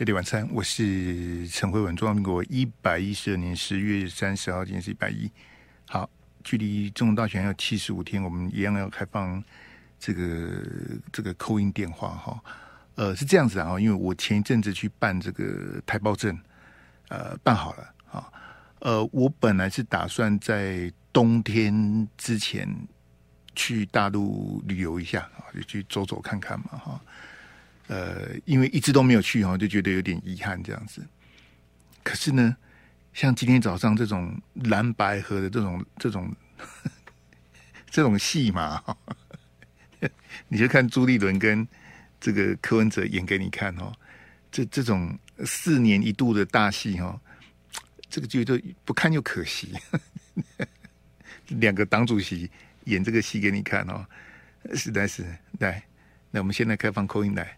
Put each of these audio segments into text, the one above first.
夜里晚餐，我是陈慧文。中华民国一百一十二年十月三十号，今天是一百一。好，距离总统大选还有七十五天，我们一样要开放这个这个扣音电话哈。呃，是这样子啊，因为我前一阵子去办这个台胞证，呃，办好了啊。呃，我本来是打算在冬天之前去大陆旅游一下啊，就去走走看看嘛哈。呃，因为一直都没有去哈，就觉得有点遗憾这样子。可是呢，像今天早上这种蓝白合的这种这种 这种戏嘛，你就看朱立伦跟这个柯文哲演给你看哦。这这种四年一度的大戏哈，这个剧就不看又可惜。两个党主席演这个戏给你看哦，实在是来。那我们现在开放扣音来。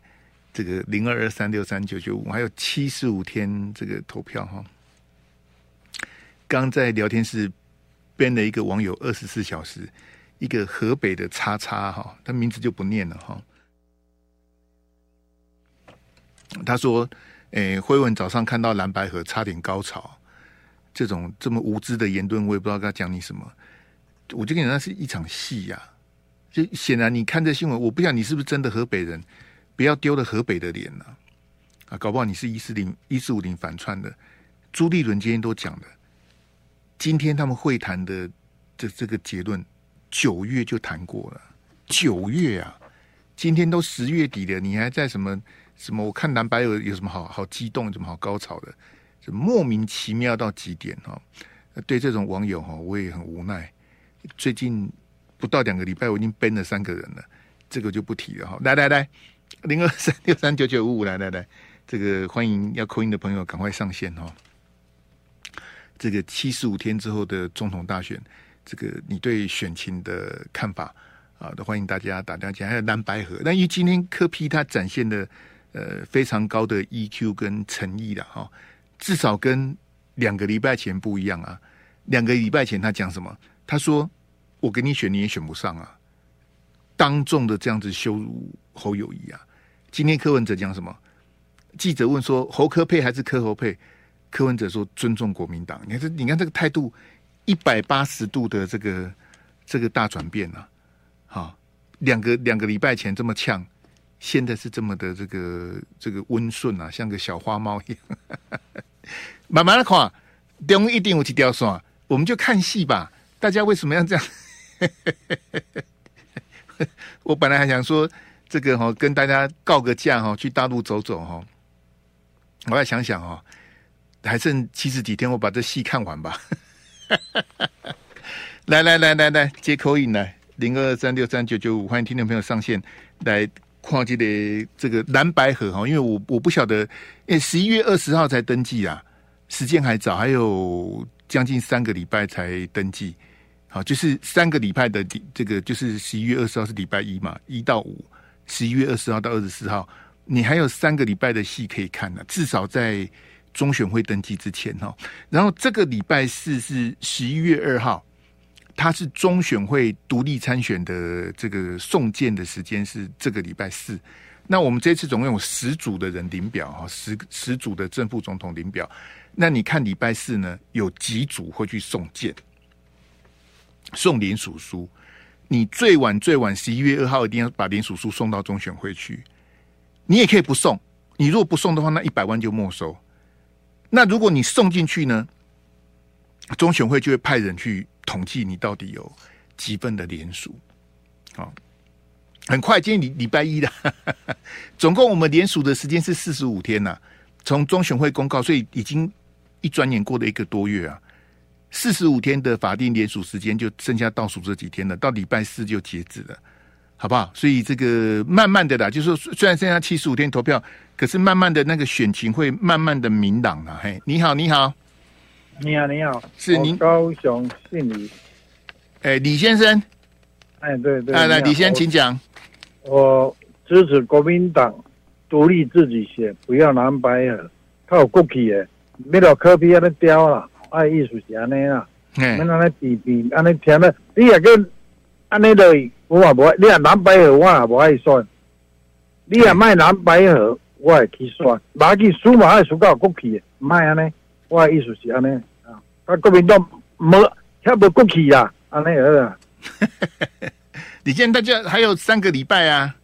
这个零二二三六三九九五还有七十五天这个投票哈。刚在聊天室编了一个网友二十四小时，一个河北的叉叉哈，他名字就不念了哈。他说：“诶，辉文早上看到蓝白河差点高潮，这种这么无知的言论，我也不知道该讲你什么。我就跟你讲，那是一场戏呀。就显然你看这新闻，我不想你是不是真的河北人。”不要丢了河北的脸呐！啊，搞不好你是一四零一四五零反串的。朱立伦今天都讲了，今天他们会谈的这这个结论，九月就谈过了。九月啊，今天都十月底了，你还在什么什么？我看蓝白有有什么好好激动，有什么好高潮的？就莫名其妙到极点哈！对这种网友哈，我也很无奈。最近不到两个礼拜，我已经 ban 了三个人了，这个就不提了哈。来来来。零二三六三九九五五，来来来，这个欢迎要扣音的朋友赶快上线哈。这个七十五天之后的总统大选，这个你对选情的看法啊，都欢迎大家打电话进来。还有蓝白合，那因为今天柯 P 他展现的呃非常高的 EQ 跟诚意的哈，至少跟两个礼拜前不一样啊。两个礼拜前他讲什么？他说我给你选你也选不上啊。当众的这样子羞辱侯友宜啊！今天柯文哲讲什么？记者问说侯柯配还是柯侯配？柯文哲说尊重国民党。你看这，你看这个态度一百八十度的这个这个大转变啊！好，两个两个礼拜前这么呛，现在是这么的这个这个温顺啊，像个小花猫一样。慢慢的看，中一定有几条线，我们就看戏吧。大家为什么要这样？我本来还想说这个哈，跟大家告个假哈，去大陆走走哈。我再想想哈，还剩七十几天，我把这戏看完吧。来来来来来，接口音来零二三六三九九五，欢迎听众朋友上线来跨界的这个蓝白河哈，因为我我不晓得，因为十一月二十号才登记啊，时间还早，还有将近三个礼拜才登记。好，就是三个礼拜的这个，就是十一月二十号是礼拜一嘛，一到五，十一月二十号到二十四号，你还有三个礼拜的戏可以看呢，至少在中选会登记之前哈。然后这个礼拜四是十一月二号，它是中选会独立参选的这个送件的时间是这个礼拜四。那我们这次总共有十组的人领表哈，十十组的正副总统领表。那你看礼拜四呢，有几组会去送件？送联署书，你最晚最晚十一月二号一定要把联署书送到中选会去。你也可以不送，你如果不送的话，那一百万就没收。那如果你送进去呢，中选会就会派人去统计你到底有几份的联署。好，很快，今天礼礼拜一的，总共我们联署的时间是四十五天呐、从中选会公告，所以已经一转眼过了一个多月啊。四十五天的法定连署时间就剩下倒数这几天了，到礼拜四就截止了，好不好？所以这个慢慢的啦，就是说虽然剩下七十五天投票，可是慢慢的那个选情会慢慢的明朗了。嘿，你好，你好，你好，你好，是您高雄姓李，哎，李先生，哎，对对，来来，李先生请讲。我支持国民党独立自己选，不要蓝白合，他有过去的，没有柯 P 那雕了。爱艺术是安尼啦，免安尼比比安尼听咧，你也跟安尼的，我也无爱，你也南白合我也无爱选，你也卖南白合，我会去选，马去输嘛，还是输到国企的，唔系安尼。我的意思是安尼啊，啊，国民党没，遐无国企啦，安尼啊。你现在大家还有三个礼拜啊？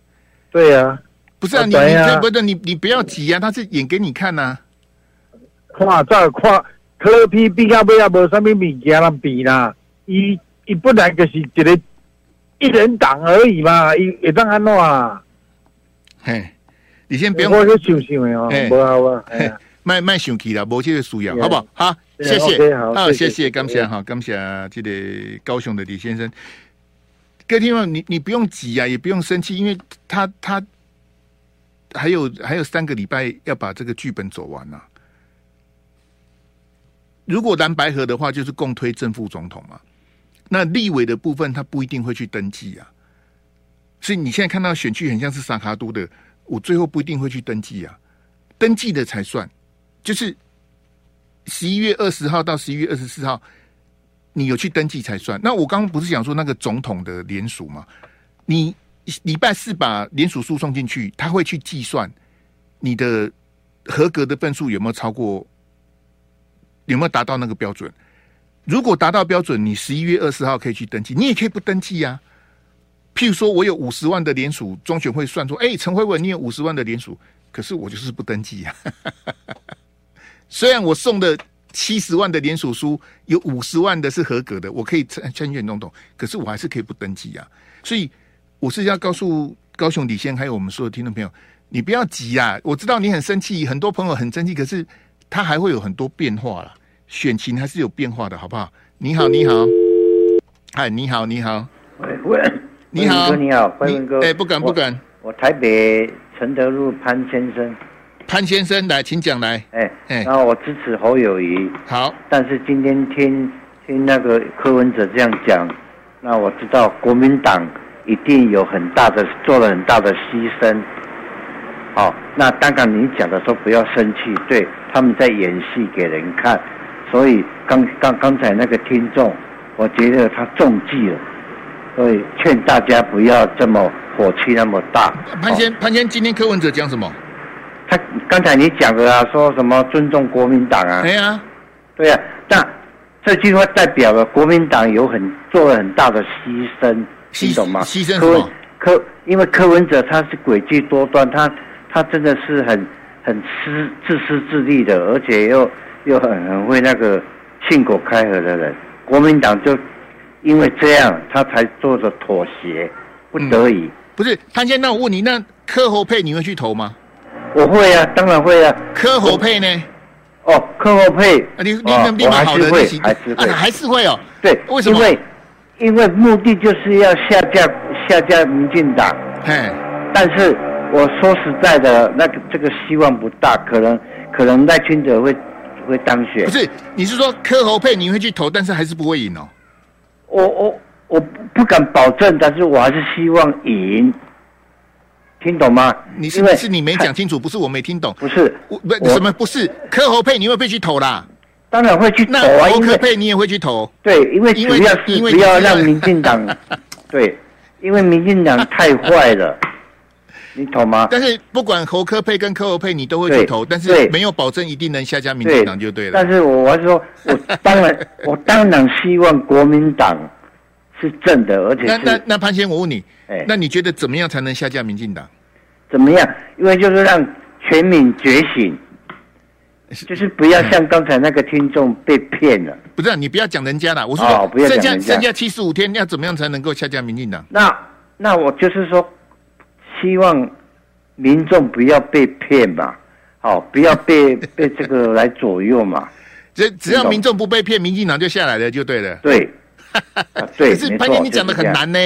对啊，不是啊，你你不是你你不要急啊，他是演给你看呐、啊。看再看，柯 P 比较不要无啥物物件啦比啦，伊伊本来就是一个一人党而已嘛，伊会当安怎啊？嘿，你先不用，我去想想的哦，不好啊，卖卖想起了，无这个需要，好不好？好，谢谢，好，谢谢，感谢哈，感谢这个高雄的李先生。各位听众，你你不用急啊，也不用生气，因为他他还有还有三个礼拜要把这个剧本走完呢、啊。如果蓝白合的话，就是共推正副总统嘛。那立委的部分，他不一定会去登记啊。所以你现在看到选区很像是萨卡都的，我最后不一定会去登记啊，登记的才算。就是十一月二十号到十一月二十四号，你有去登记才算。那我刚刚不是讲说那个总统的联署吗？你礼拜四把联署书送进去，他会去计算你的合格的分数有没有超过，有没有达到那个标准。如果达到标准，你十一月二十号可以去登记，你也可以不登记呀、譬如说，我有五十万的联署，中选会算出，哎，陈慧文，你有五十万的联署，可是我就是不登记呀、啊。虽然我送的七十万的联署书有五十万的是合格的，我可以参参选总统，可是我还是可以不登记啊。所以我是要告诉高雄李先还有我们所有听众朋友，你不要急啊。我知道你很生气，很多朋友很生气，可是他还会有很多变化了，选情还是有变化的，好不好？你好，你好，嗨，你好，你好。你好，你好，辉文哥。哎，不敢不敢。我台北承德路潘先生。潘先生，来，请讲来。哎哎，然后我支持侯友谊。好。但是今天听听那个柯文哲这样讲，那我知道国民党一定有很大的做了很大的牺牲。好，那刚刚你讲的时候不要生气，对，他们在演戏给人看，所以刚刚刚才那个听众，我觉得他中计了。所以劝大家不要这么火气那么大。潘先，潘先，今天柯文哲讲什么？他刚才你讲的啊，说什么尊重国民党啊？对啊，对啊。那这句话代表了国民党有很做了很大的牺牲，你懂吗？牺牲什么？柯，柯，因为柯文哲他是诡计多端，他他真的是很很私自私自利的，而且又又很很会那个信口开河的人，国民党就。因为这样，他才做着妥协，不得已。嗯、不是潘先生，那我问你，那柯侯配你会去投吗？我会啊，当然会啊。柯侯配呢？哦，柯侯配，啊、你你你蛮好的，还是会，还是会，啊、还是会哦。对，为什么？因为因为目的就是要下架下架民进党。嘿，但是我说实在的，那个这个希望不大，可能可能赖清德会会当选。不是，你是说柯侯佩你会去投，但是还是不会赢哦。我我我不敢保证，但是我还是希望赢，听懂吗？你是不是你没讲清楚？不是我没听懂，不是我不什么不是柯侯佩，你会不会去投啦？当然会去投啊，侯柯配你也会去投？对，因为主要是不要让民进党 对，因为民进党太坏了。你懂吗？但是不管侯科配跟柯侯配，你都会去投，但是没有保证一定能下架民进党就对了。但是我还是说，我当然 我当然希望国民党是正的，而且那那那潘先生，我问你，哎，那你觉得怎么样才能下架民进党？怎么样？因为就是让全民觉醒，就是不要像刚才那个听众被骗了。不是，你不要讲人家了，我说剩下剩下七十五天，要怎么样才能够下架民进党？那那我就是说。希望民众不要被骗嘛，好，不要被 被这个来左右嘛。只只要民众不被骗，民进党就下来了，就对了。对，对。可是潘姐，你讲的很难呢。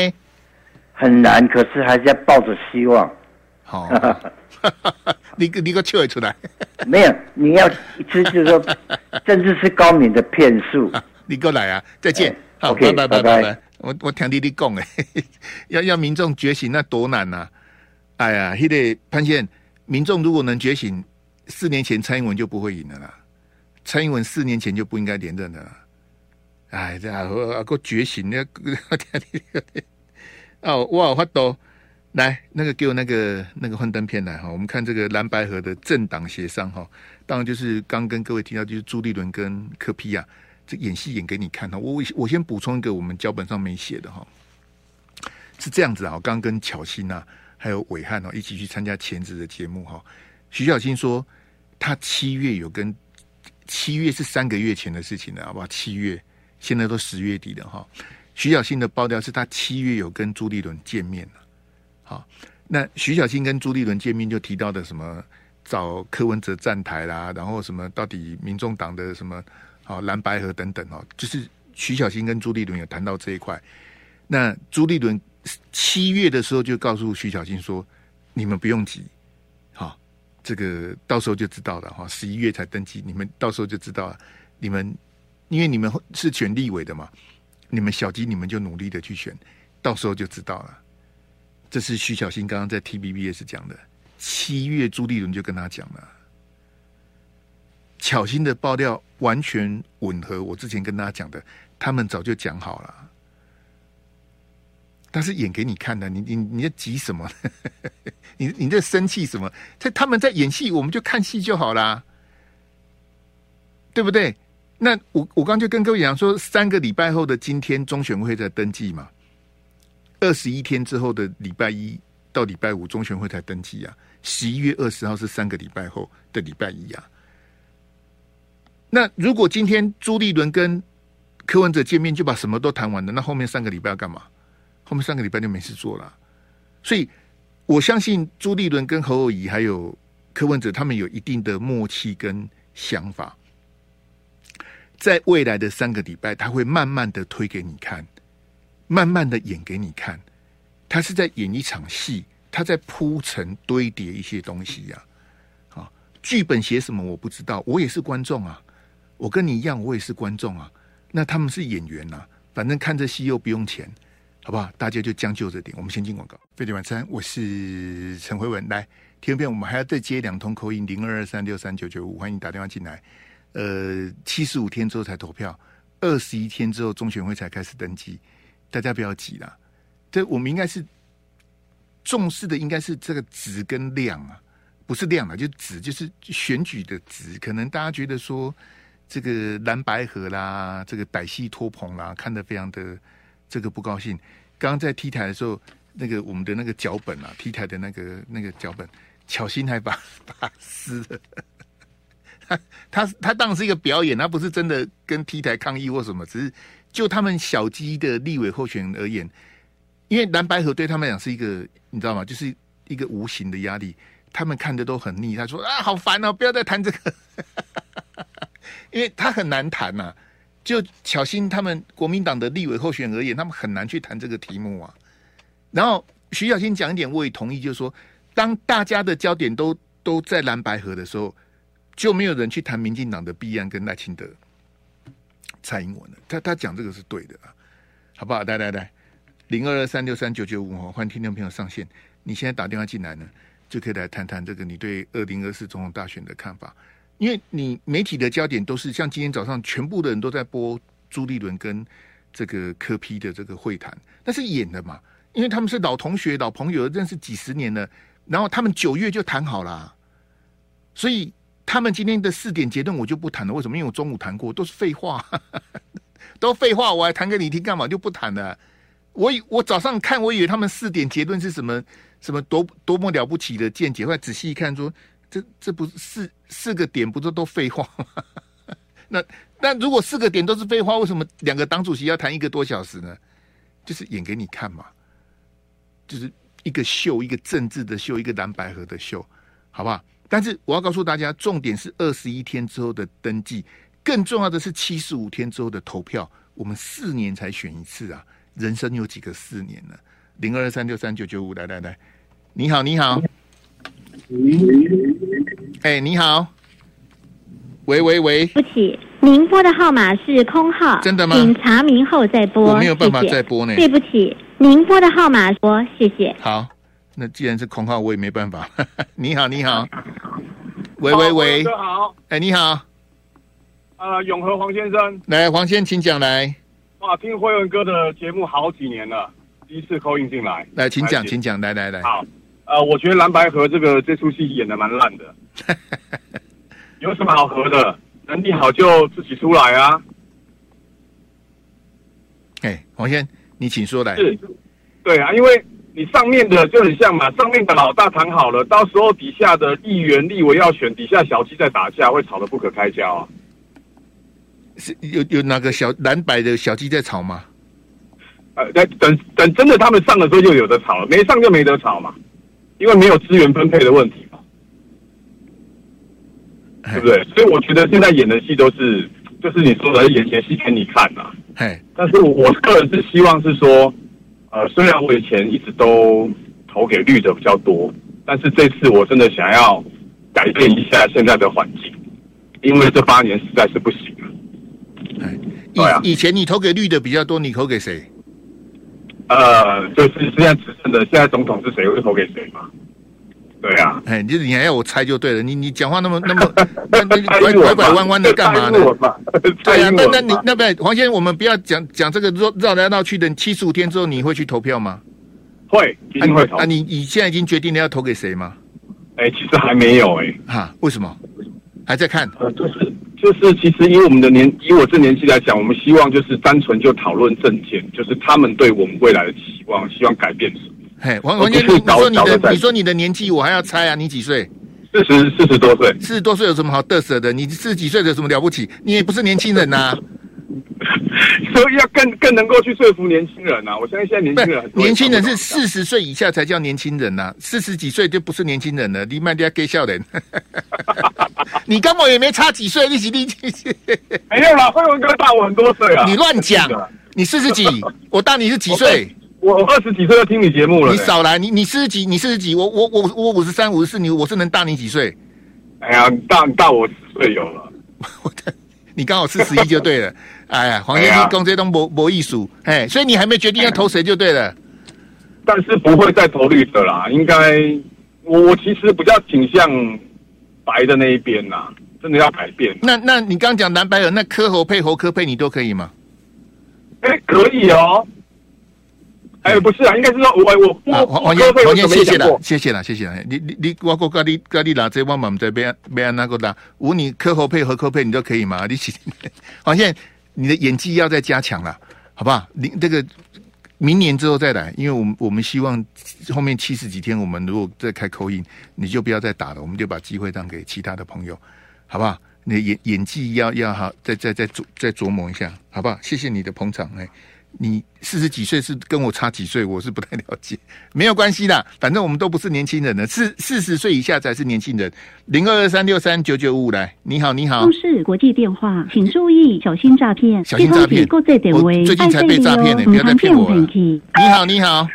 很难，可是还是要抱着希望。好，你个你个笑出来。没有，你要其实就是说，政治是高明的骗术。你过来啊！再见。好，拜拜拜拜。我我听弟弟讲哎，要要民众觉醒，那多难呐！哎呀，迄个潘先，民众如果能觉醒，四年前蔡英文就不会赢了啦。蔡英文四年前就不应该连任的啦。哎，这啊个觉醒，那 哦，我发抖来，那个给我那个那个幻灯片来哈，我们看这个蓝白河的政党协商哈，当然就是刚跟各位提到，就是朱立伦跟柯 P 啊，这演戏演给你看哈。我我先补充一个我们脚本上没写的哈，是这样子啊，我刚跟巧芯啊，还有暐瀚哦一起去参加前子的节目哈。徐小新说他七月有跟七月是三个月前的事情了，好不好？七月现在都十月底了哈。徐小新的爆料是他七月有跟朱立伦见面了。好，那徐小新跟朱立伦见面就提到的什么找柯文哲站台啦，然后什么到底民众党的什么好蓝白河等等哦，就是徐小新跟朱立伦有谈到这一块。那朱立伦七月的时候就告诉徐小新说：“你们不用急，好，这个到时候就知道了哈。十一月才登记，你们到时候就知道了。你们因为你们是选立委的嘛，你们小鸡你们就努力的去选，到时候就知道了。”这是徐小新刚刚在 T B B S 讲的，七月朱立伦就跟他讲了，巧心的爆料完全吻合我之前跟大家讲的，他们早就讲好了，他是演给你看的，你你你在急什么？你你在生气什么？在他们在演戏，我们就看戏就好啦，对不对？那我我刚就跟各位讲说，三个礼拜后的今天，中选会在登记嘛。二十一天之后的礼拜一到礼拜五，中选会才登记啊。十一月二十号是三个礼拜后的礼拜一啊。那如果今天朱立伦跟柯文哲见面就把什么都谈完了，那后面三个礼拜要干嘛？后面三个礼拜就没事做了。所以我相信朱立伦跟侯友宜还有柯文哲，他们有一定的默契跟想法，在未来的三个礼拜，他会慢慢的推给你看。慢慢的演给你看，他是在演一场戏，他在铺陈堆叠一些东西呀。啊，剧本写什么我不知道，我也是观众啊，我跟你一样，我也是观众啊。那他们是演员呐、啊，反正看这戏又不用钱，好不好？大家就将就着点。我们先进广告，飞碟晚餐，我是陈慧文。来，听一遍，我们还要再接两通口音，零二二三六三九九五，欢迎打电话进来。呃，七十五天之后才投票，二十一天之后中选会才开始登记。大家不要急啦，这我们应该是重视的，应该是这个质跟量啊，不是量啊，就质，就是选举的质。可能大家觉得说这个蓝白河啦，这个歹戏拖棚啦，看得非常的这个不高兴。刚刚在 T 台的时候，那个我们的那个脚本啊，T 台的那个那个脚本，巧心还把把撕了。他他他当是一个表演，他不是真的跟 T 台抗议或什么，只是。就他们小鸡的立委候选人而言，因为蓝白河对他们来讲是一个，你知道吗？就是一个无形的压力，他们看的都很腻。他说啊，好烦哦，不要再谈这个，因为他很难谈呐、啊。就巧心他们国民党的立委候选人而言，他们很难去谈这个题目啊。然后徐小新讲一点，我也同意，就是说，当大家的焦点都都在蓝白河的时候，就没有人去谈民进党的弊案跟赖清德。蔡英文的，他他讲这个是对的啊，好不好？来来来，零二二三六三九九五，欢迎听众朋友上线。你现在打电话进来呢，就可以来谈谈这个你对二零二四总统大选的看法。因为你媒体的焦点都是像今天早上全部的人都在播朱立伦跟这个柯批的这个会谈，那是演的嘛？因为他们是老同学、老朋友，认识几十年了，然后他们九月就谈好了，所以。他们今天的四点结论我就不谈了，为什么？因为我中午谈过，都是废话，都废话，我还谈给你听干嘛？就不谈了。我我早上看，我以为他们四点结论是什么什么多多么了不起的见解，后来仔细一看，说这这不是四四个点，不是都废话吗？那那如果四个点都是废话，为什么两个党主席要谈一个多小时呢？就是演给你看嘛，就是一个秀，一个政治的秀，一个蓝白合的秀，好不好？但是我要告诉大家，重点是二十一天之后的登记，更重要的是七十五天之后的投票。我们四年才选一次啊，人生有几个四年呢？零二三六三九九五，来来来，你好，你好，哎、欸，你好，喂喂喂，对不起，您拨的号码是空号，真的吗？请查明后再拨，我没有办法再拨呢。对不起，您拨的号码说，谢谢。好。那既然是空号，我也没办法。你好，你好，喂喂喂，哥好，哎，你好，呃，永和黄先生，来，黄先请讲来。哇，听辉文哥的节目好几年了，第一次 call in 进来，来，请讲，请讲，来来来。好，呃，我觉得蓝白合这个这出戏演的蛮烂的，有什么好合的？能力好就自己出来啊。哎，黄先，你请说来。是，对啊，因为你上面的就很像嘛，上面的老大谈好了，到时候底下的议员、立委要选，底下小鸡在打架，会吵得不可开交啊。是有有哪个小蓝白的小鸡在吵吗？呃，等等等，真的他们上了之后就有的吵了，没上就没得吵嘛，因为没有资源分配的问题嘛，对不对？所以我觉得现在演的戏都是，就是你说的演前戏给你看嘛。嘿，但是我个人是希望是说，呃，虽然我以前一直都投给绿的比较多，但是这次我真的想要改变一下现在的环境，因为这八年实在是不行了。哎以以前你投给绿的比较多，你投给谁？呃，就是现在执政的，现在总统是谁，会投给谁嘛？对啊，哎，就是你还要我猜就对了。你你讲话那么那么 那拐拐拐弯弯的干嘛呢？对呀、啊，那那你那边黄先生，我们不要讲讲这个绕绕来绕去的。七十五天之后，你会去投票吗？会，一定会投。啊，你你现在已经决定了要投给谁吗？哎、欸，其实还没有哎、欸。哈，为什么？还在看？呃，就是。就是其实以我们的年，以我这年纪来讲，我们希望就是单纯就讨论政见，就是他们对我们未来的期望，希望改变什么。嘿，王王先生，你说你的，你说你的年纪，我还要猜啊？你几岁？四十四十多岁。四十多岁有什么好得瑟的？你四十几岁有什么了不起？你也不是年轻人呐、啊。所以要更更能够去说服年轻人啊！我相信现在年轻人很多，年轻人是四十岁以下才叫年轻人呐、啊，四十几岁就不是年轻人了。你慢点给笑人，你跟我也没差几岁，你几你几？没有啦，慧文哥大我很多岁啊！你乱讲，你四十几，我大你是几岁？我二十几岁就听你节目了。你少来，你你四十几，你四十几，我我我我五十三、五十四，你我是能大你几岁？哎呀，大大我十岁有了。我的，你刚好四十一就对了。哎呀，黄先生讲这东博博艺术，哎，所以你还没决定要投谁就对了。但是不会再投绿色啦，应该我我其实比较倾向白的那一边呐，真的要改变。那那你刚刚讲蓝白合，那柯侯配侯柯配你都可以吗？哎、欸，可以哦。哎、欸，不是啊，应该是说我我我黄黄先黄先谢谢了，谢谢了，谢谢了。你你你我我跟你跟你拿这我们这边边那个的，无你科侯配侯柯配你都可以吗？你 黄先。你的演技要再加强了，好不好？你这个明年之后再来，因为我们我们希望后面七十几天，我们如果再开口音你就不要再打了，我们就把机会让给其他的朋友，好不好？你演演技要要好，再再再琢再琢磨一下，好不好？谢谢你的捧场，哎。你四十几岁是跟我差几岁？我是不太了解，没有关系的，反正我们都不是年轻人了，四四十岁以下才是年轻人。零二二三六三九九五五来，你好，你好。都市国际电话，请注意小心诈骗，小心诈骗。我最近才被诈骗呢，不要再骗我了。你好，你好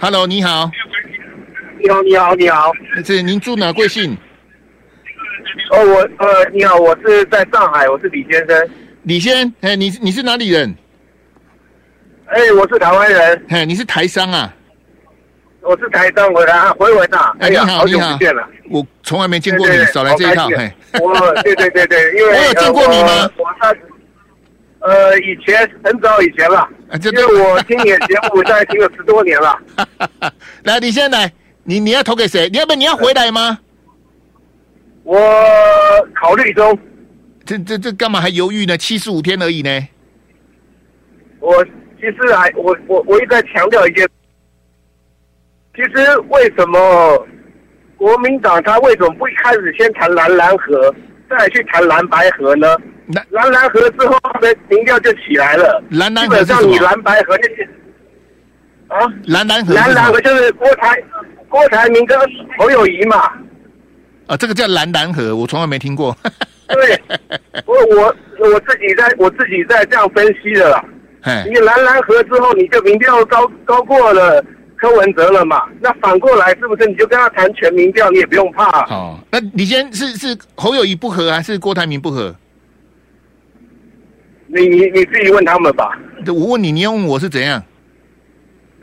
，Hello，你好，你好，你好，你好。这您住哪？贵姓？哦，我呃，你好，我是在上海，我是李先生。李先，哎，你你是哪里人？哎、欸，我是台湾人。嘿，你是台商啊？我是台商，回来回文啊。哎，你好，好久不见了。我从来没见过你，少来这一套。嘿，我，对对对对，因为我有见过你吗？我上，呃，以前很早以前了。啊，因为我听你的节目，大概听了十多年了。来，你现在来，你你要投给谁？你要不你要回来吗？我考虑中。这这这干嘛还犹豫呢？七十五天而已呢。我其实还我我我一直在强调一件，其实为什么国民党他为什么不一开始先谈蓝蓝河，再去谈蓝白河呢？蓝蓝蓝合之后，他的民调就起来了。蓝蓝合基本上你蓝白河那些啊，蓝蓝河蓝蓝河就是郭台郭台铭跟侯友宜嘛。啊，这个叫蓝蓝河，我从来没听过。对，我我我自己在我自己在这样分析的啦。你蓝蓝河之后，你就民调高高过了柯文哲了嘛？那反过来是不是你就跟他谈全民调，你也不用怕？哦，那你先是是侯友谊不合还是郭台铭不合？你你你自己问他们吧。我问你，你要问我是怎样？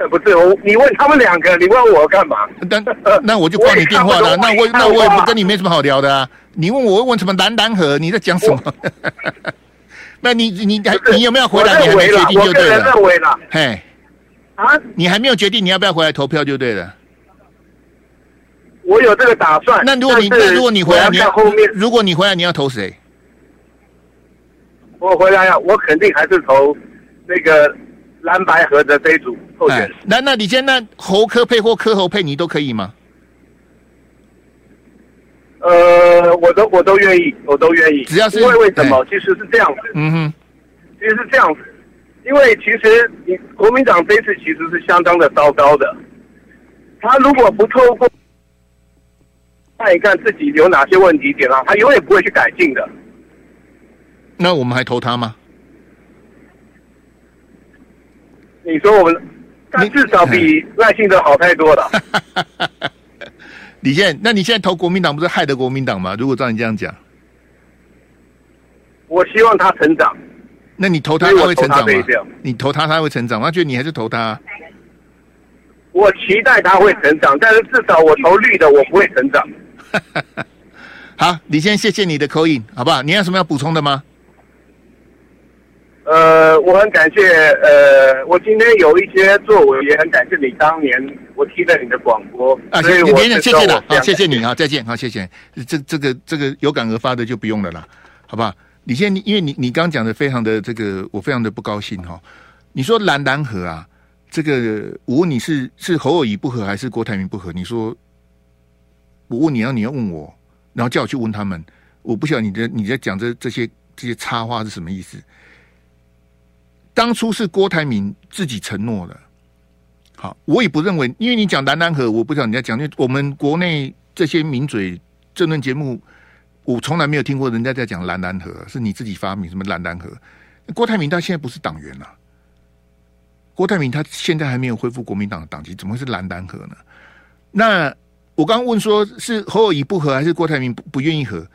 不是我，你问他们两个，你问我干嘛？那 那我就挂你电话了。那我那我也不跟你没什么好聊的啊。你问我问什么蓝蓝河？你在讲什么？那你你你你有没有回来？你还没决定就对了。嘿，啊？你还没有决定你要不要回来投票就对了。我有这个打算。那如果你那如果你回来，你要后面，如果你回来，你要投谁？我回来呀，我肯定还是投那个蓝白合的这一组候选人。那那你现在那侯科配或科侯配，你都可以吗？呃，我都我都愿意，我都愿意。只要是因为为什么？其实是这样子。嗯哼，其实是这样子，因为其实你国民党这次其实是相当的糟糕的。他如果不透过看一看自己有哪些问题点啊，他永远不会去改进的。那我们还投他吗？你说我们，但至少比赖幸德好太多了。你现在，那你现在投国民党不是害得国民党吗？如果照你这样讲，我希望他成长。那你投他，他会成长吗？你投他，他会成长吗？我觉得你还是投他。我期待他会成长，但是至少我投绿的，我不会成长。好，李先谢谢你的 call in，好不好？你有什么要补充的吗？呃，我很感谢，呃，我今天有一些作为，也很感谢你当年我听了你的广播啊，所以我谢谢了，好，谢谢你啊，再见，好，谢谢。这这个这个有感而发的就不用了啦，好不好？李先，因为你你刚讲的非常的这个，我非常的不高兴哈。你说蓝蓝河啊，这个我问你是是侯友谊不和还是郭台铭不和？你说我问你要你要问我，然后叫我去问他们，我不晓得你的你在讲这这些这些插话是什么意思？当初是郭台铭自己承诺的，好，我也不认为，因为你讲蓝蓝河，我不知道你在讲，因为我们国内这些名嘴政论节目，我从来没有听过人家在讲蓝蓝河，是你自己发明什么蓝蓝河？郭台铭他现在不是党员了，郭台铭他现在还没有恢复国民党的党籍，怎么会是蓝蓝河呢？那我刚问说是侯友宜不合，还是郭台铭不不愿意合？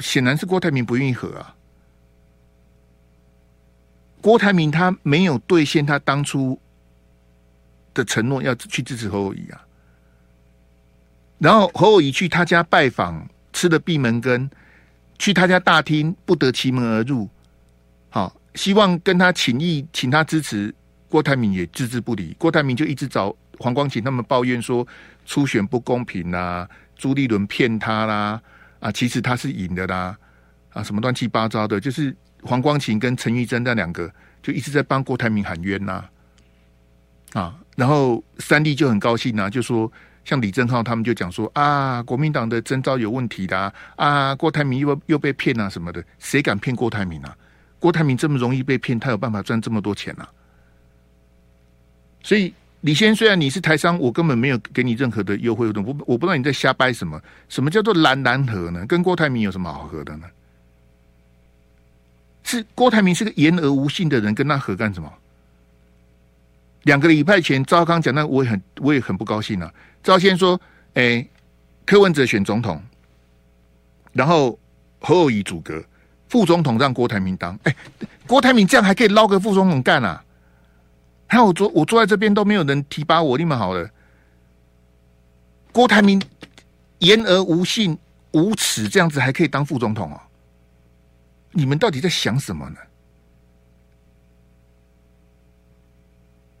显然是郭台铭不愿意合啊。郭台铭他没有兑现他当初的承诺，要去支持侯友宜啊。然后侯友宜去他家拜访，吃了闭门羹，去他家大厅不得其门而入。好，希望跟他请意，请他支持。郭台铭也置之不理。郭台铭就一直找黄光芹他们抱怨说初选不公平啦，朱立伦骗他啦，啊，其实他是赢的啦，啊，什么乱七八糟的，就是。黄光芹跟陈玉珍那两个就一直在帮郭台铭喊冤呐，啊，然后三弟就很高兴啊，就说像李正浩他们就讲说啊，国民党的征召有问题的啊，郭台铭又又被骗啊什么的，谁敢骗郭台铭啊？郭台铭这么容易被骗，他有办法赚这么多钱啊？所以李先虽然你是台商，我根本没有给你任何的优惠活动，我我不知道你在瞎掰什么？什么叫做蓝蓝合呢？跟郭台铭有什么好合的呢？是郭台铭是个言而无信的人，跟他合干什么？两个礼拜前，赵康讲那我也很我也很不高兴啊。赵先说：“哎、柯文哲选总统，然后侯友宜组阁，副总统让郭台铭当。哎、郭台铭这样还可以捞个副总统干啊？还有我坐我坐在这边都没有人提拔我，你们好了。郭台铭言而无信、无耻，这样子还可以当副总统哦。”你们到底在想什么呢？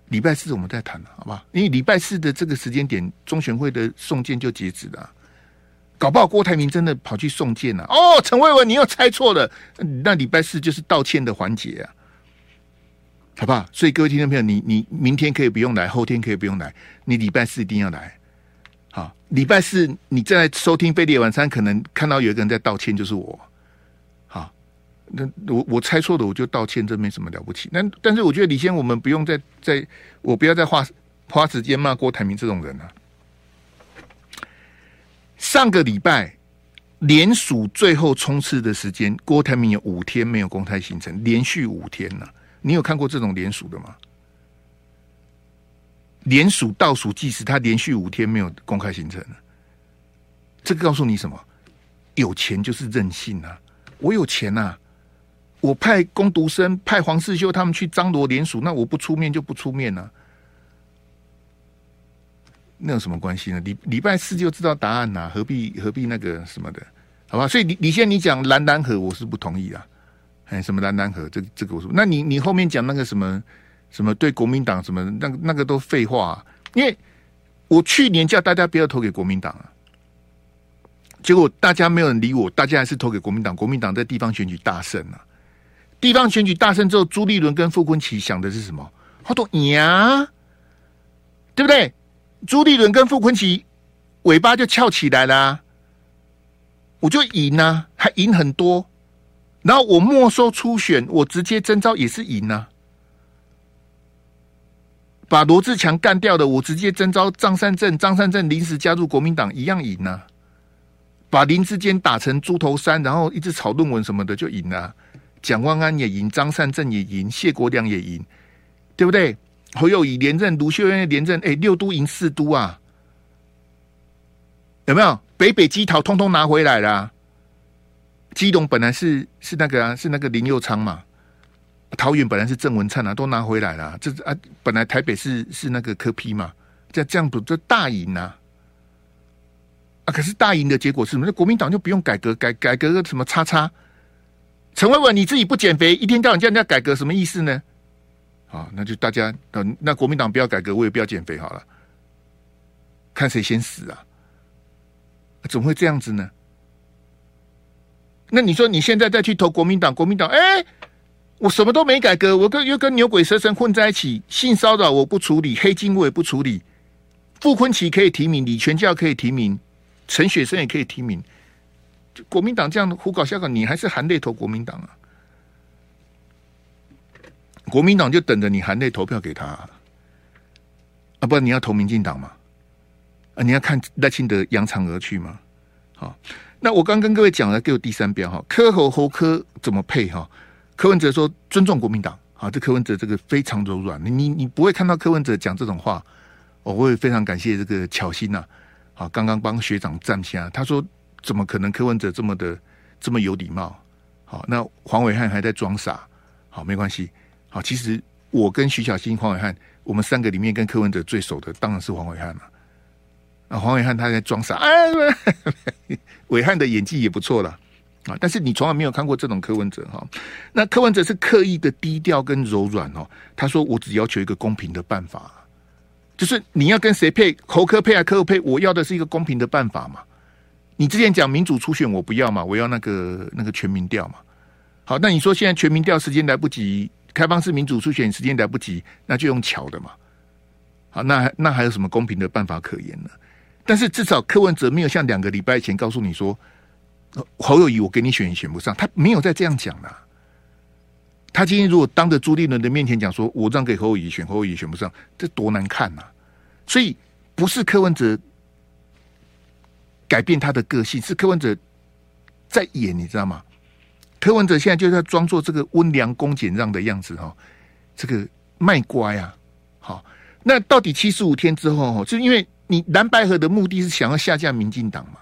礼拜四我们再谈，好吧？因为礼拜四的这个时间点，中选会的送件就截止了，搞不好郭台铭真的跑去送件了。哦，陈慧文，你又猜错了。那礼拜四就是道歉的环节啊，好不好？所以各位听众朋友，你你明天可以不用来，后天可以不用来，你礼拜四一定要来。好，礼拜四你在收听飞碟晚餐，可能看到有一个人在道歉，就是我。那我我猜错了，我就道歉，这没什么了不起。但但是我觉得李先，我们不用再再，我不要再花花时间骂郭台铭这种人了、上个礼拜连署最后冲刺的时间，郭台铭有五天没有公开行程，连续五天呢、你有看过这种连署的吗？连署倒数计时，他连续五天没有公开行程，这个告诉你什么？有钱就是任性啊！我有钱呐、啊！我派工读生派黄世修他们去张罗联署，那我不出面就不出面呢、啊？那有什么关系呢？礼礼拜四就知道答案呐、何必何必那个什么的？好吧，所以你你现在你讲蓝蓝河，我是不同意啊。哎，什么蓝蓝河？这这个我说，那你你后面讲那个什么什么对国民党什么那个那个都废话，因为我去年叫大家不要投给国民党啊，结果大家没有人理我，大家还是投给国民党，国民党在地方选举大胜了。地方选举大胜之后，朱立伦跟傅昆奇想的是什么？好多呀，对不对？朱立伦跟傅昆奇尾巴就翘起来了，我就赢啊，还赢很多。然后我没收初选，我直接征召也是赢啊。把罗志强干掉的，我直接征召张善政，张善政临时加入国民党，一样赢啊。把林志坚打成猪头山，然后一直炒论文什么的，就赢了。蒋万安也赢，张善政也赢，谢国梁也赢，对不对？侯友宜连任，卢秀燕连任，哎，六都赢四都啊，有没有？北北基桃通通拿回来了。基隆本来是是那个啊，是那个林右昌嘛。桃园本来是郑文灿啊，都拿回来了。这啊，本来台北是是那个柯 P 嘛，这这样不就大赢啊？啊，可是大赢的结果是什么？那国民党就不用改革，改改革个什么叉叉。陈伟文，你自己不减肥，一天到晚叫人家改革，什么意思呢？好，那就大家，那国民党不要改革，我也不要减肥好了，看谁先死啊？怎么会这样子呢？那你说你现在再去投国民党，国民党，哎，我什么都没改革，我跟又跟牛鬼蛇神混在一起，性骚扰我不处理，黑金我也不处理，傅崐萁可以提名，李全教可以提名，陈雪生也可以提名。国民党这样胡搞瞎搞，你还是含泪投国民党啊？国民党就等着你含泪投票给他啊！不然你要投民进党吗？啊，你要看赖清德扬长而去吗？好，那我刚跟各位讲了，给我第三标哈，柯侯侯柯怎么配哈？柯文哲说尊重国民党，好，这柯文哲这个非常柔软，你你你不会看到柯文哲讲这种话，我会非常感谢这个巧心呐，好，刚刚帮学长站下，他说。怎么可能柯文哲这么的这么有礼貌？好，那黄伟汉还在装傻。好，没关系。好，其实我跟徐小新、黄伟汉，我们三个里面跟柯文哲最熟的当然是黄伟汉了。啊，黄伟汉他在装傻。哎，伟汉的演技也不错了啊。但是你从来没有看过这种柯文哲哈。那柯文哲是刻意的低调跟柔软哦。他说：“我只要求一个公平的办法，就是你要跟谁配，侯科配啊，柯侯配，我要的是一个公平的办法嘛。”你之前讲民主初选我不要嘛，我要那个那个全民调嘛。好，那你说现在全民调时间来不及，开放式民主初选时间来不及，那就用巧的嘛。好，那那还有什么公平的办法可言呢？但是至少柯文哲没有像两个礼拜前告诉你说，侯友宜我给你选也选不上，他没有再这样讲了。他今天如果当着朱立伦的面前讲说，我让给侯友宜选，侯友宜选不上，这多难看呐！所以不是柯文哲。改变他的个性是柯文哲在演，你知道吗？柯文哲现在就在装作这个温良恭俭让的样子哈，这个卖乖啊。好，那到底七十五天之后哈，就因为你蓝白合的目的是想要下架民进党嘛。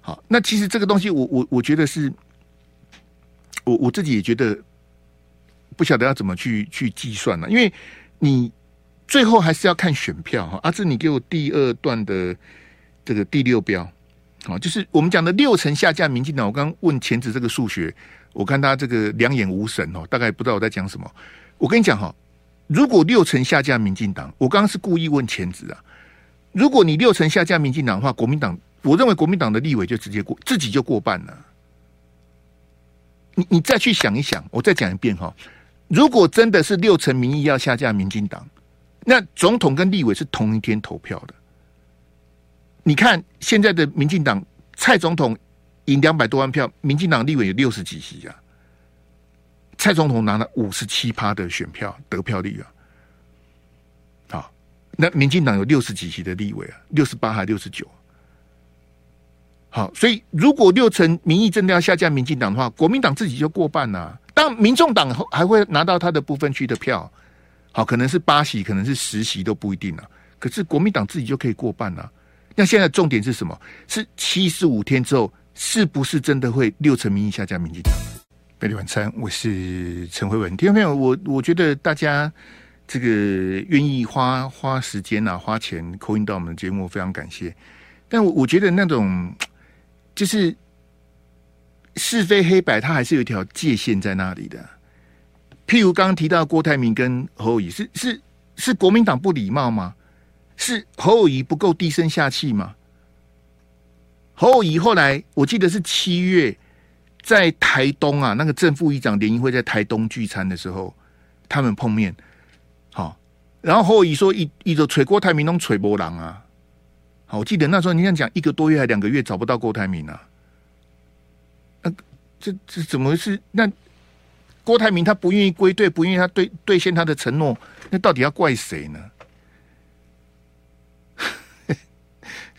好，那其实这个东西我，我我我觉得是，我我自己也觉得不晓得要怎么去去计算了，因为你最后还是要看选票哈。阿志，你给我第二段的。这个第六标，好，就是我们讲的六成下架民进党。我刚问钳子这个数学，我看他这个两眼无神哦，大概不知道我在讲什么。我跟你讲哈，如果六成下架民进党，我刚刚是故意问钳子啊。如果你六成下架民进党的话，国民党，我认为国民党的立委就直接过，自己就过半了。你你再去想一想，我再讲一遍哈。如果真的是六成民意要下架民进党，那总统跟立委是同一天投票的。你看现在的民进党蔡总统赢两百多万票，民进党立委有六十几席啊。蔡总统拿了五十七趴的选票得票率啊。好，那民进党有六十几席的立委啊，六十八还六十九。好，所以如果六成民意真的要下架民进党的话，国民党自己就过半了。当民众党还会拿到他的部分区的票，好，可能是八席，可能是十席都不一定了。可是国民党自己就可以过半了。那现在重点是什么？是七十五天之后，是不是真的会六成民意下架民进党？美丽晚餐，我是陈慧文。听众朋友，我我觉得大家这个愿意花花时间啊，花钱 call in 到我们的节目，非常感谢。但我我觉得那种就是是非黑白，它还是有一条界限在那里的。譬如刚刚提到郭台铭跟侯友宜，是是是国民党不礼貌吗？是侯友宜不够低声下气吗？侯友宜后来我记得是七月在台东啊，那个正副议长联谊会在台东聚餐的时候，他们碰面，好，然后侯友宜说一一直捶郭台铭，都捶波浪啊。好，我记得那时候你想讲一个多月还两个月找不到郭台铭啊，那、这这怎么回事？那郭台铭他不愿意归队，不愿意他兑兑现他的承诺，那到底要怪谁呢？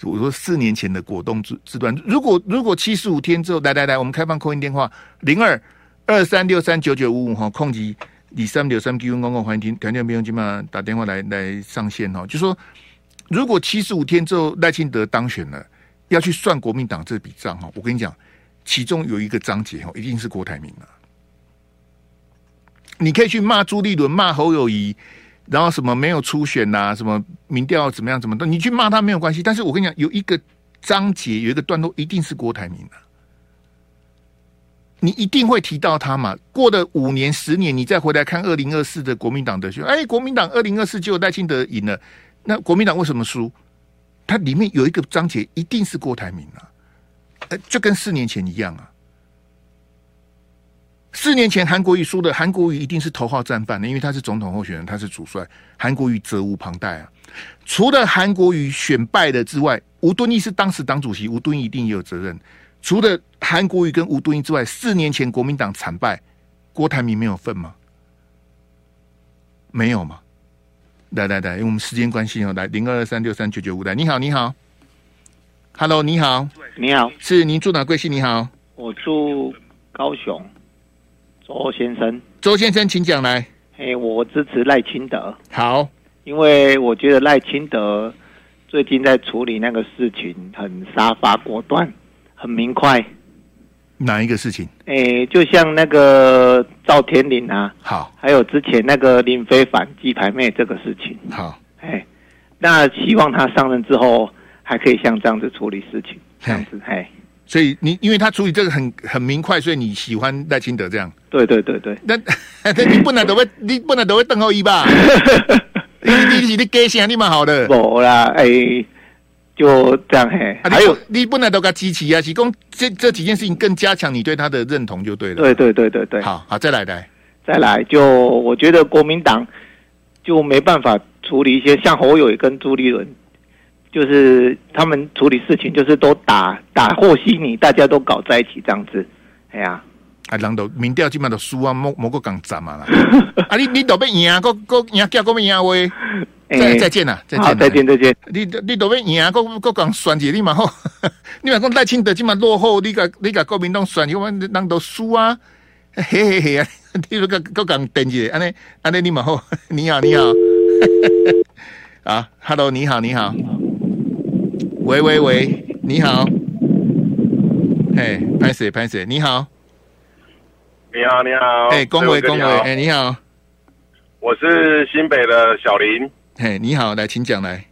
我说四年前的果冻之之乱，如果如果七十五天之后，来来来，我们开放扣音电话零二二三六三九九五五哈，控制二三六三 Q 公共环境，肯定不用今晚打电话来来上线哈。就说如果七十五天之后赖清德当选了，要去算国民党这笔账哈，我跟你讲，其中有一个章节哈，一定是郭台铭了。你可以去骂朱立伦，骂侯友宜。然后什么没有初选呐、啊？什么民调怎么样？怎么的？你去骂他没有关系。但是我跟你讲，有一个章节，有一个段落，一定是郭台铭的、啊。你一定会提到他嘛？过了五年、十年，你再回来看二零二四的国民党的选，哎，国民党二零二四就赖清德赢了。那国民党为什么输？它里面有一个章节，一定是郭台铭啊，呃，就跟四年前一样啊。四年前韩国瑜输的，韩国瑜一定是头号战犯的，因为他是总统候选人，他是主帅，韩国瑜责无旁贷啊。除了韩国瑜选败的之外，吴敦义是当时党主席，吴敦义一定也有责任。除了韩国瑜跟吴敦义之外，四年前国民党惨败，郭台铭没有份吗？没有吗？来来来，因为我们时间关系哦，来零二二三六三九九五来，你好你好，Hello 你好你好，是您住哪贵姓？你好，我住高雄。周先生，周先生，请讲来。哎，我支持赖清德。好，因为我觉得赖清德最近在处理那个事情很杀伐果断，很明快。哪一个事情？哎，就像那个赵天林啊，好，还有之前那个林非凡鸡排妹这个事情。好，哎，那希望他上任之后还可以像这样子处理事情，这样子，嘿。所以你因为他处理这个很很明快，所以你喜欢赖清德这样？对对对对。那你不能都会，你不能都会邓后一吧？你你你你个性你蛮好的。不啦，哎，就这样嘿。还有你不能都个支持啊，提供这这几件事情更加强你对他的认同就对了。对对对对对。好好，再来来再来，就我觉得国民党就没办法处理一些像侯友跟朱立伦。就是他们处理事情，就是都打打和稀泥，大家都搞在一起这样子，哎呀，啊，人都民调基本都输啊，莫莫个港站嘛啦，啊，你你都要赢啊，个个赢叫个咩赢喂？再再见啦，再见，再见，再见。你你都要赢啊，个个讲选举你嘛好，你嘛讲赖清德基本落后，你个你个国民党选举，我们人都输啊，嘿嘿嘿啊，你个个讲等级，安尼安尼你嘛好，你好你好，啊，Hello，你好你好。喂喂喂，你好，嘿，拍谁拍谁？你好，你好你好，哎，恭维恭维，哎，你好，我是新北的小林，嘿，你好，来，请讲来。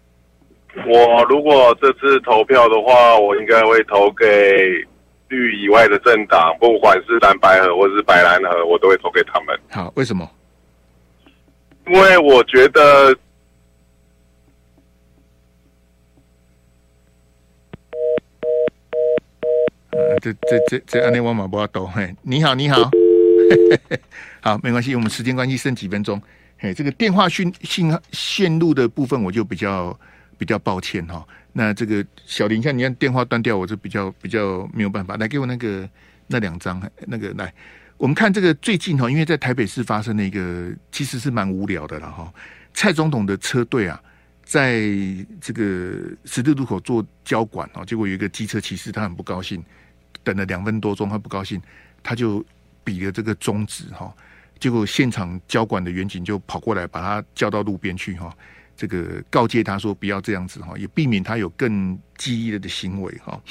我如果这次投票的话，我应该会投给绿以外的政党，不管是蓝白河或是白蓝河，我都会投给他们。好，为什么？因为我觉得。这这这这安内沃马波多嘿，你好你好，好没关系，我们时间关系剩几分钟，嘿，这个电话讯信号线路的部分我就比较比较抱歉哈。那这个小林，像你看电话断掉，我就比较比较没有办法。来给我那个那两张，那个来，我们看这个最近哈，因为在台北市发生的一个其实是蛮无聊的了哈。蔡总统的车队啊，在这个十字路口做交管哦，结果有一个机车骑士他很不高兴。等了两分多钟，他不高兴，他就比了这个中指哈，结果现场交管的员警就跑过来把他叫到路边去哈，这个告诫他说不要这样子哈，也避免他有更激烈的行为哈。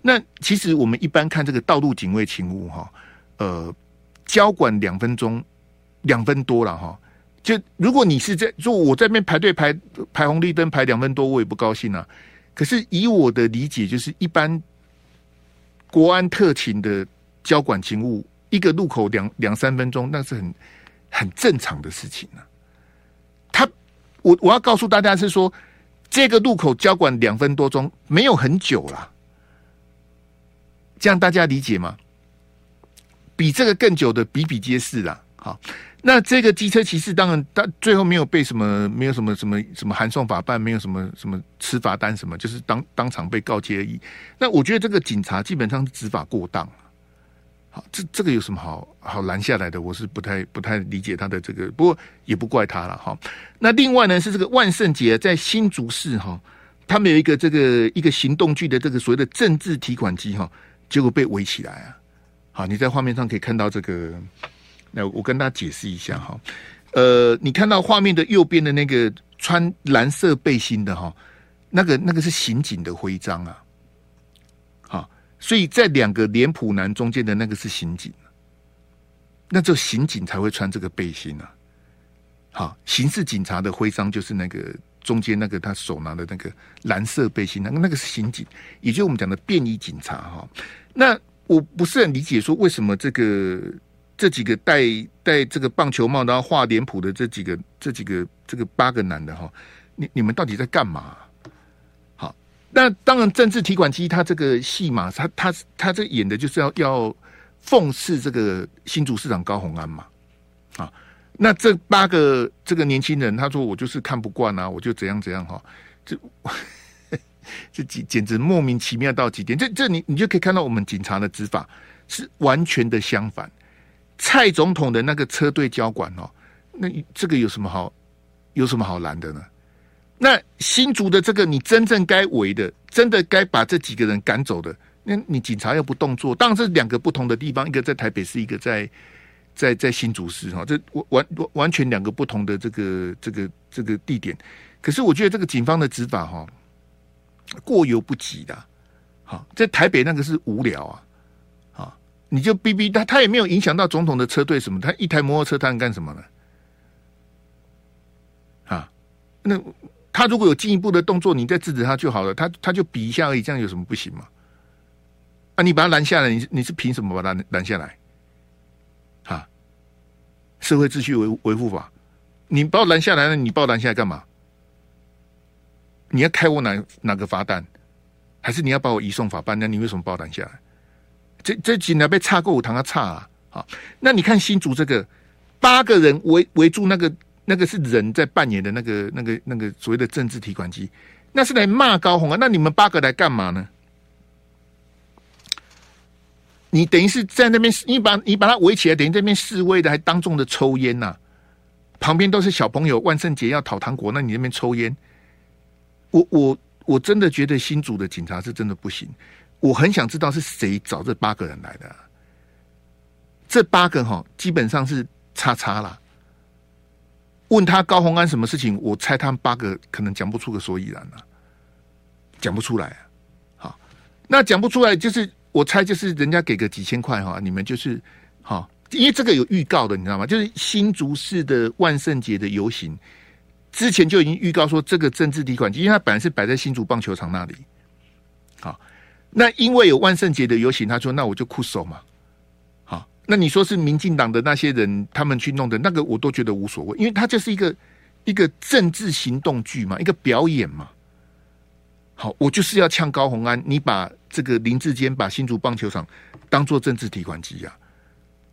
那其实我们一般看这个道路警卫勤务哈，呃，交管两分钟，两分多了哈，就如果你是在说我在那边排队排排红绿灯排两分多，我也不高兴啊。可是以我的理解，就是一般。国安特勤的交管勤务，一个路口两两三分钟，那是很很正常的事情、啊。他，我我要告诉大家是说，这个路口交管两分多钟，没有很久了，这样大家理解吗？比这个更久的比比皆是啦。好，那这个机车骑士当然，他最后没有被什么，没有什么什么什么函送法办，没有什么什么吃罚单什么，就是当当场被告诫而已。那我觉得这个警察基本上是执法过当。好这这个有什么好好拦下来的？我是不太不太理解他的这个，不过也不怪他了哈。那另外呢，是这个万圣节在新竹市哈，他们有一个这个一个行动剧的这个所谓的政治提款机哈，结果被围起来啊。好，你在画面上可以看到这个，那我跟大家解释一下哈。呃，你看到画面的右边的那个穿蓝色背心的哈，那个那个是刑警的徽章啊。好所以在两个脸谱男中间的那个是刑警，那就刑警才会穿这个背心啊。好，刑事警察的徽章就是那个中间那个他手拿的那个蓝色背心，那个那个是刑警，也就是我们讲的便衣警察哈。那我不是很理解说为什么这个这几个戴戴这个棒球帽然后画脸谱的这几个这几个这个八个男的哈，你你们到底在干嘛？好那当然，政治提款机他这个戏码，他他他这演的就是要要讽刺这个新竹市长高虹安嘛，啊，那这八个这个年轻人，他说我就是看不惯啊，我就怎样怎样哈，这 这简简直莫名其妙到极点。这这你你就可以看到我们警察的执法是完全的相反。蔡总统的那个车队交管哦，那这个有什么好有什么好拦的呢？那新竹的这个，你真正该围的，真的该把这几个人赶走的，那你警察又不动作，当然是两个不同的地方，一个在台北市，一个在在在新竹市哈，这完完完全两个不同的这个这个这个地点。可是我觉得这个警方的执法哈，过犹不及的。好，在台北那个是无聊，啊，你就逼逼他，他也没有影响到总统的车队什么，他一台摩托车他能干什么呢？啊，那。他如果有进一步的动作，你再制止他就好了。他他就比一下而已，这样有什么不行吗？啊，你把他拦下来，你你是凭什么把他拦下来？啊，社会秩序维维护法，你把我拦下来了，你把我拦下来干嘛？你要开我哪哪个罚单？还是你要把我移送法办？那你为什么把我拦下来？这这几年被插过五堂，他差啊！好，那你看新竹这个八个人围围住那个。那个是人在扮演的那个、那个、那个所谓的政治提款机，那是来骂高虹啊！那你们八个来干嘛呢？你等于是在那边，你把你把他围起来，等于在那边示威的，还当众的抽烟呐、啊！旁边都是小朋友，万圣节要讨糖果，那你那边抽烟？我我我真的觉得新竹的警察是真的不行，我很想知道是谁找这八个人来的、这八个哈，基本上是叉叉啦。问他高虹安什么事情？我猜他们八个可能讲不出个所以然了，讲不出来啊。好，那讲不出来，就是我猜就是人家给个几千块哈，你们就是好，因为这个有预告的，你知道吗？就是新竹市的万圣节的游行之前就已经预告说，这个政治提款，因为它本来是摆在新竹棒球场那里。好，那因为有万圣节的游行，他说那我就酷手嘛。好那你说是民进党的那些人，他们去弄的那个，我都觉得无所谓，因为他就是一个一个政治行动剧嘛，一个表演嘛。好，我就是要呛高虹安，你把这个林志坚把新竹棒球场当做政治提款机呀？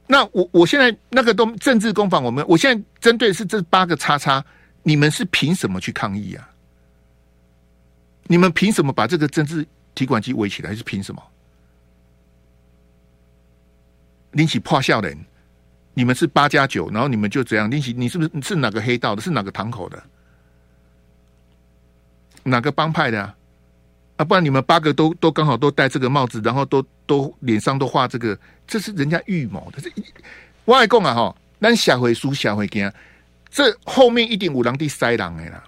那我我现在那个都政治攻防，我们我现在针对是这八个叉叉，你们是凭什么去抗议啊？你们凭什么把这个政治提款机围起来？是凭什么？拎起破笑脸，你们是八加九，然后你们就这样拎起，你是不是是哪个黑道的？是哪个堂口的？哪个帮派的啊？啊，不然你们八个都都刚好都戴这个帽子，然后都都脸上都画这个，这是人家预谋的。这我来讲啊，哈，咱下回输下回惊，这后面一定有人在塞人的啦，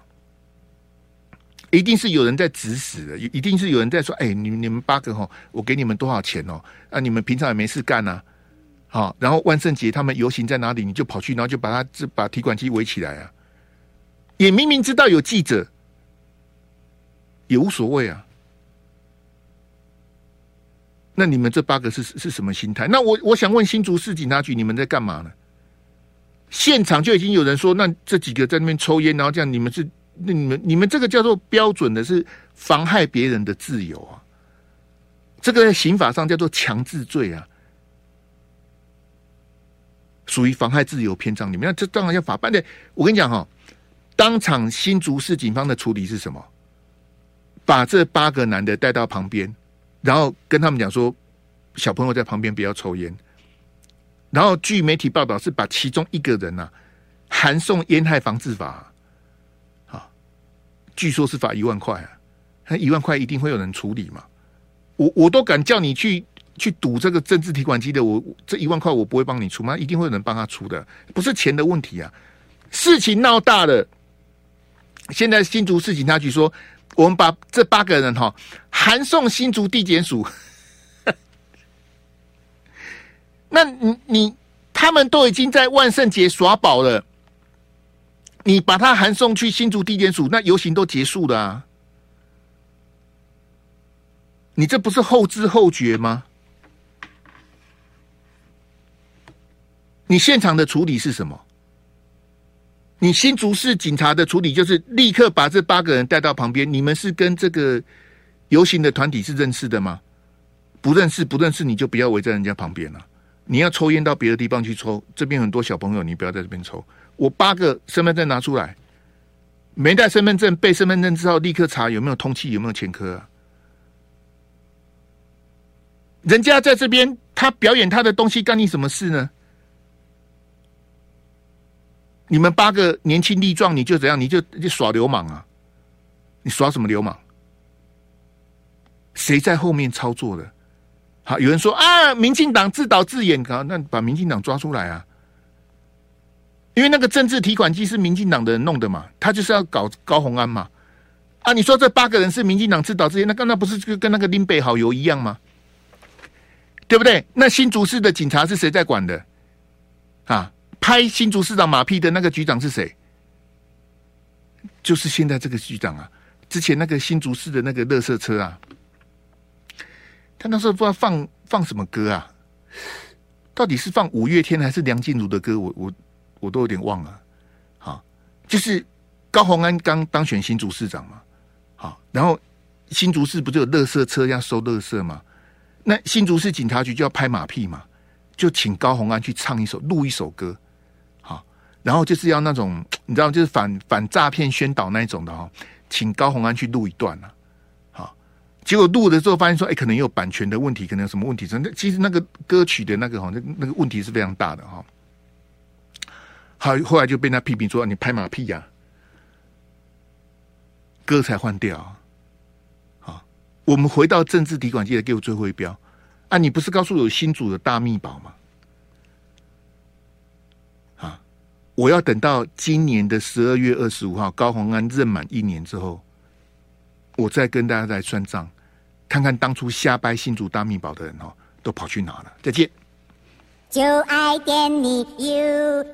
一定是有人在指使的，一定是有人在说，哎，你你们八个哈，我给你们多少钱哦？啊，你们平常也没事干呐。好，然后万圣节他们游行在哪里？你就跑去，然后就把他这把提款机围起来啊！也明明知道有记者，也无所谓啊。那你们这八个是是什么心态？那我我想问新竹市警察局，你们在干嘛呢？现场就已经有人说，那这几个在那边抽烟，然后这样，你们是那你们你们这个叫做标准的是妨害别人的自由啊，这个在刑法上叫做强制罪啊，属于妨害自由篇章里面，那这当然要法办的。我跟你讲哈，当场新竹市警方的处理是什么？把这八个男的带到旁边，然后跟他们讲说，小朋友在旁边不要抽烟。然后据媒体报道是把其中一个人呐、啊，函送烟害防治法，据说是罚一万块啊，那一万块一定会有人处理嘛？我我都敢叫你去去赌这个政治提款机的，我这一万块我不会帮你出吗？一定会有人帮他出的，不是钱的问题啊。事情闹大了，现在新竹市警察局说，我们把这八个人哈函送新竹地检署。那你你他们都已经在万圣节耍宝了，你把他函送去新竹地检署，那游行都结束了啊！你这不是后知后觉吗？你现场的处理是什么？你新竹市警察的处理就是立刻把这八个人带到旁边。你们是跟这个游行的团体是认识的吗？不认识，不认识，你就不要围在人家旁边了。你要抽烟到别的地方去抽，这边很多小朋友，你不要在这边抽。我八个身份证拿出来，没带身份证，背身份证之后立刻查有没有通气，有没有前科啊？人家在这边他表演他的东西，干你什么事呢？你们八个年轻力壮，你就怎样？你就就耍流氓啊？你耍什么流氓？谁在后面操作的？好，有人说啊，民进党自导自演，好，那把民进党抓出来啊！因为那个政治提款机是民进党的人弄的嘛，他就是要搞高虹安嘛。啊，你说这八个人是民进党自导自演，那刚才不是就跟那个林北好友一样吗？对不对？那新竹市的警察是谁在管的？啊，拍新竹市长马屁的那个局长是谁？就是现在这个局长啊，之前那个新竹市的那个乐色车啊。他那时候不知道放放什么歌啊？到底是放五月天还是梁静茹的歌？我我我都有点忘了。好，就是高虹安刚当选新竹市长嘛。好，然后新竹市不就有垃圾车要收垃圾吗？那新竹市警察局就要拍马屁嘛，就请高虹安去唱一首录一首歌。好，然后就是要那种你知道，就是反反诈骗宣导那一种的哈，请高虹安去录一段啊。结果录的时候发现说，哎，可能有版权的问题，可能有什么问题？真的，其实那个歌曲的那个哈，那那个问题是非常大的哈。好，后来就被他批评说，你拍马屁呀，啊，歌才换掉。好，我们回到政治提款机的，给我最后一标啊！你不是告诉有新主的大秘宝吗？啊，我要等到今年的十二月二十五号，高虹安任满一年之后，我再跟大家来算账。看看当初瞎掰新主大秘宝的人哦，都跑去哪了？再见。就爱点你 UFO。